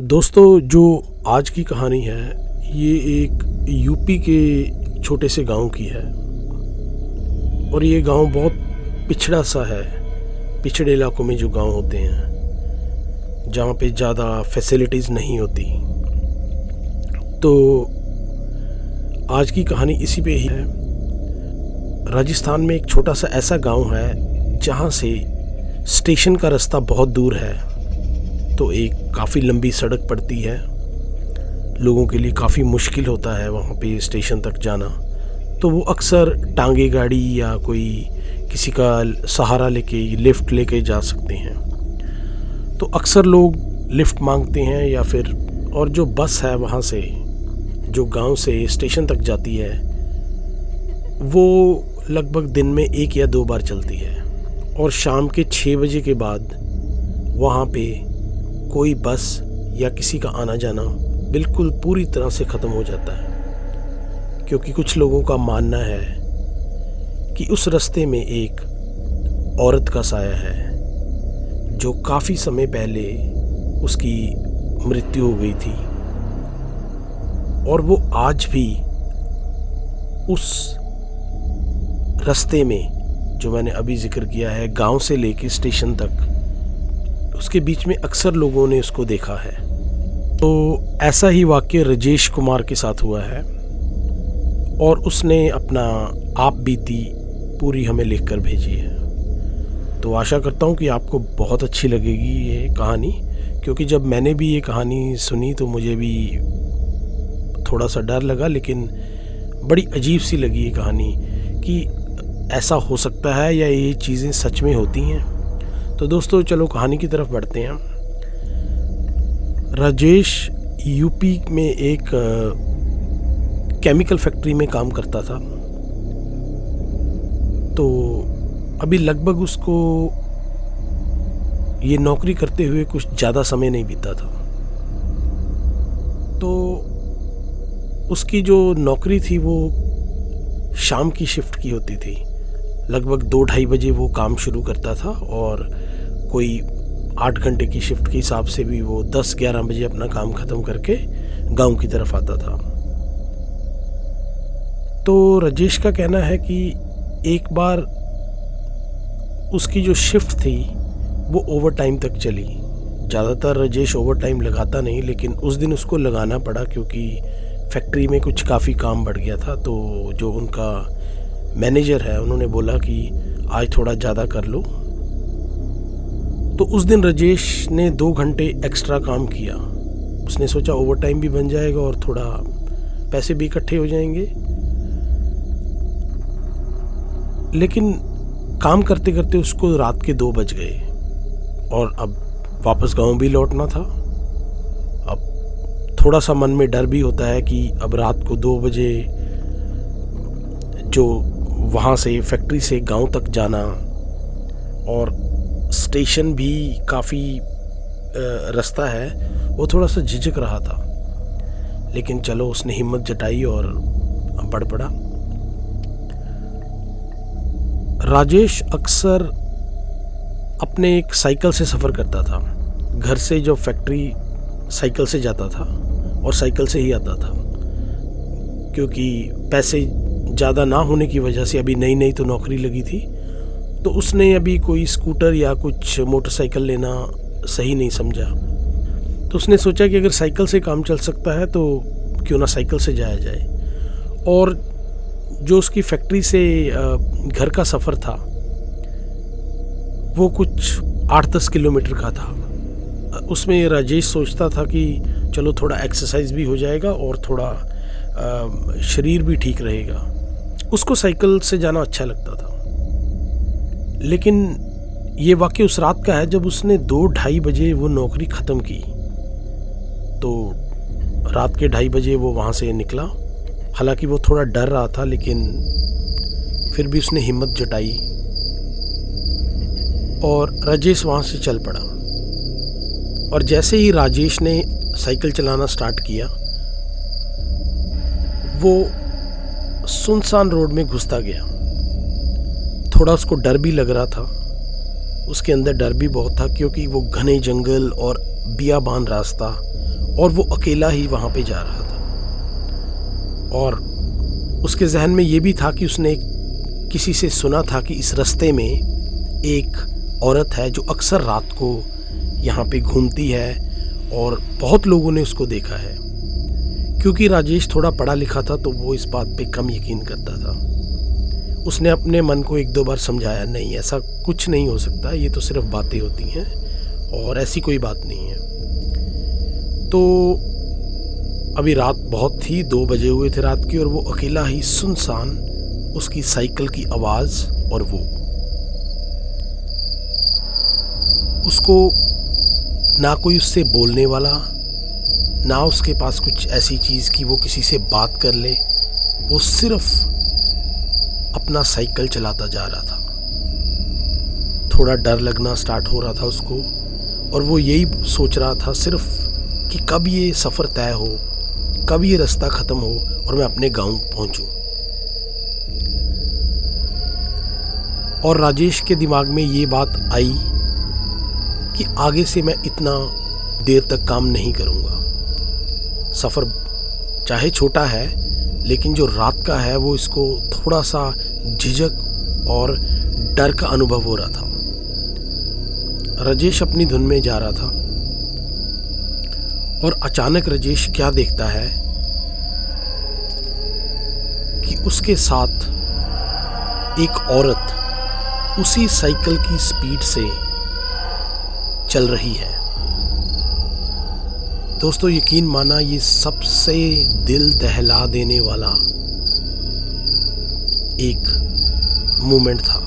दोस्तों, जो आज की कहानी है, ये एक यूपी के छोटे से गाँव की है। और ये गाँव बहुत पिछड़ा सा है। पिछड़े इलाकों में जो गाँव होते हैं, जहाँ पे ज़्यादा फैसिलिटीज़ नहीं होती। तो आज की कहानी इसी पे ही है। राजस्थान में एक छोटा सा ऐसा गाँव है, जहाँ से स्टेशन का रास्ता बहुत दूर है। तो एक काफ़ी लंबी सड़क पड़ती है। लोगों के लिए काफ़ी मुश्किल होता है वहाँ पे स्टेशन तक जाना। तो वो अक्सर टांगे गाड़ी या कोई किसी का सहारा लेके, लिफ्ट लेके जा सकते हैं। तो अक्सर लोग लिफ्ट मांगते हैं या फिर, और जो बस है वहाँ से, जो गाँव से स्टेशन तक जाती है, वो लगभग दिन में एक या दो बार चलती है। और शाम के छः बजे के बाद वहाँ पे कोई बस या किसी का आना जाना बिल्कुल पूरी तरह से ख़त्म हो जाता है। क्योंकि कुछ लोगों का मानना है कि उस रास्ते में एक औरत का साया है, जो काफ़ी समय पहले उसकी मृत्यु हो गई थी। और वो आज भी उस रास्ते में, जो मैंने अभी ज़िक्र किया है, गाँव से लेके स्टेशन तक उसके बीच में अक्सर लोगों ने उसको देखा है। तो ऐसा ही वाक्य राजेश कुमार के साथ हुआ है और उसने अपना आप बीती पूरी हमें लिख कर भेजी है। तो आशा करता हूँ कि आपको बहुत अच्छी लगेगी ये कहानी, क्योंकि जब मैंने भी ये कहानी सुनी तो मुझे भी थोड़ा सा डर लगा, लेकिन बड़ी अजीब सी लगी ये कहानी कि ऐसा हो सकता है या ये चीज़ें सच में होती हैं। तो दोस्तों, चलो कहानी की तरफ़ बढ़ते हैं। राजेश यूपी में एक केमिकल फैक्ट्री में काम करता था। तो अभी लगभग उसको ये नौकरी करते हुए कुछ ज़्यादा समय नहीं बीता था। तो उसकी जो नौकरी थी, वो शाम की शिफ्ट की होती थी। लगभग दो ढाई बजे वो काम शुरू करता था और कोई आठ घंटे की शिफ्ट के हिसाब से भी वो दस ग्यारह बजे अपना काम ख़त्म करके गाँव की तरफ़ आता था। तो राजेश का कहना है कि एक बार उसकी जो शिफ्ट थी, वो ओवर टाइम तक चली। ज़्यादातर राजेश ओवर टाइम लगाता नहीं, लेकिन उस दिन उसको लगाना पड़ा क्योंकि फैक्ट्री में कुछ काफ़ी काम बढ़ गया था तो जो उनका मैनेजर है, उन्होंने बोला कि आज थोड़ा ज़्यादा कर लो। तो उस दिन राजेश ने दो घंटे एक्स्ट्रा काम किया। उसने सोचा ओवर टाइम भी बन जाएगा और थोड़ा पैसे भी इकट्ठे हो जाएँगे। लेकिन काम करते करते उसको रात के दो बज गए और अब वापस गाँव भी लौटना था। अब थोड़ा सा मन में डर भी होता है कि अब रात को दो बजे जो वहाँ से फैक्ट्री से गाँव तक जाना और स्टेशन भी काफ़ी रास्ता है। वो थोड़ा सा झिझक रहा था। लेकिन चलो, उसने हिम्मत जटाई और बढ़ पड़ा। राजेश अक्सर अपने एक साइकिल से सफ़र करता था। घर से जो फैक्ट्री साइकिल से जाता था और साइकिल से ही आता था। क्योंकि पैसे ज़्यादा ना होने की वजह से अभी नई नई तो नौकरी लगी थी तो उसने अभी कोई स्कूटर या कुछ मोटरसाइकिल लेना सही नहीं समझा। तो उसने सोचा कि अगर साइकिल से काम चल सकता है तो क्यों ना साइकिल से जाया जाए। और जो उसकी फैक्ट्री से घर का सफ़र था, वो कुछ आठ दस किलोमीटर का था। उसमें राजेश सोचता था कि चलो थोड़ा एक्सरसाइज भी हो जाएगा और थोड़ा शरीर भी ठीक रहेगा। उसको साइकिल से जाना अच्छा लगता था। लेकिन ये वाक्य उस रात का है जब उसने दो ढाई बजे वो नौकरी ख़त्म की। तो रात के ढाई बजे वो वहाँ से निकला। हालाँकि वो थोड़ा डर रहा था, लेकिन फिर भी उसने हिम्मत जुटाई और राजेश वहाँ से चल पड़ा। और जैसे ही राजेश ने साइकिल चलाना स्टार्ट किया, वो सुनसान रोड में घुसता गया। थोड़ा उसको डर भी लग रहा था। उसके अंदर डर भी बहुत था क्योंकि वो घने जंगल और बियाबान रास्ता और वो अकेला ही वहाँ पे जा रहा था। और उसके जहन में ये भी था कि उसने किसी से सुना था कि इस रास्ते में एक औरत है जो अक्सर रात को यहाँ पे घूमती है और बहुत लोगों ने उसको देखा है। क्योंकि राजेश थोड़ा पढ़ा लिखा था तो वो इस बात पे कम यकीन करता था। उसने अपने मन को एक दो बार समझाया, नहीं, ऐसा कुछ नहीं हो सकता, ये तो सिर्फ़ बातें होती हैं, और ऐसी कोई बात नहीं है। तो अभी रात बहुत थी, दो बजे हुए थे रात की, और वो अकेला ही सुनसान उसकी साइकिल की आवाज़ और वो। उसको ना कोई उससे बोलने वाला ना उसके पास कुछ ऐसी चीज़ कि वो किसी से बात कर ले। वो सिर्फ़ अपना साइकिल चलाता जा रहा था। थोड़ा डर लगना स्टार्ट हो रहा था उसको और वो यही सोच रहा था सिर्फ़ कि कब ये सफ़र तय हो, कब ये रास्ता ख़त्म हो और मैं अपने गाँव पहुंचूं। और राजेश के दिमाग में ये बात आई कि आगे से मैं इतना देर तक काम नहीं करूँगा। सफ़र चाहे छोटा है, लेकिन जो रात का है, वो इसको थोड़ा सा झिझक और डर का अनुभव हो रहा था। राजेश अपनी धुन में जा रहा था। और अचानक राजेश क्या देखता है? कि उसके साथ एक औरत उसी साइकिल की स्पीड से चल रही है। दोस्तों, यकीन माना ये सबसे दिल दहला देने वाला एक मोमेंट था।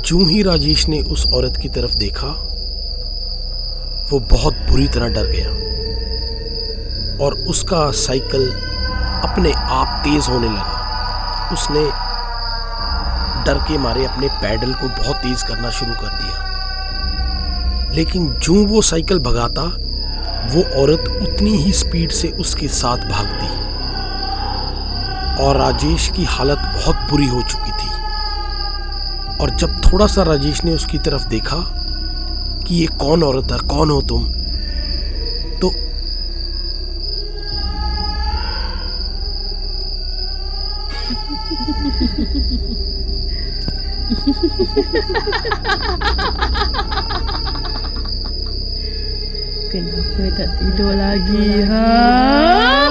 जूं ही राजेश ने उस औरत की तरफ़ देखा, वो बहुत बुरी तरह डर गया और उसका साइकिल अपने आप तेज होने लगा। उसने डर के मारे अपने पैडल को बहुत तेज करना शुरू कर दिया। लेकिन जो वो साइकिल भगाता वो औरत उतनी ही स्पीड से उसके साथ भागती और राजेश की हालत बहुत बुरी हो चुकी थी। और जब थोड़ा सा राजेश ने उसकी तरफ़ देखा कि ये कौन औरत है, कौन हो तुम तो Kenapa tak tidur lagi, ha?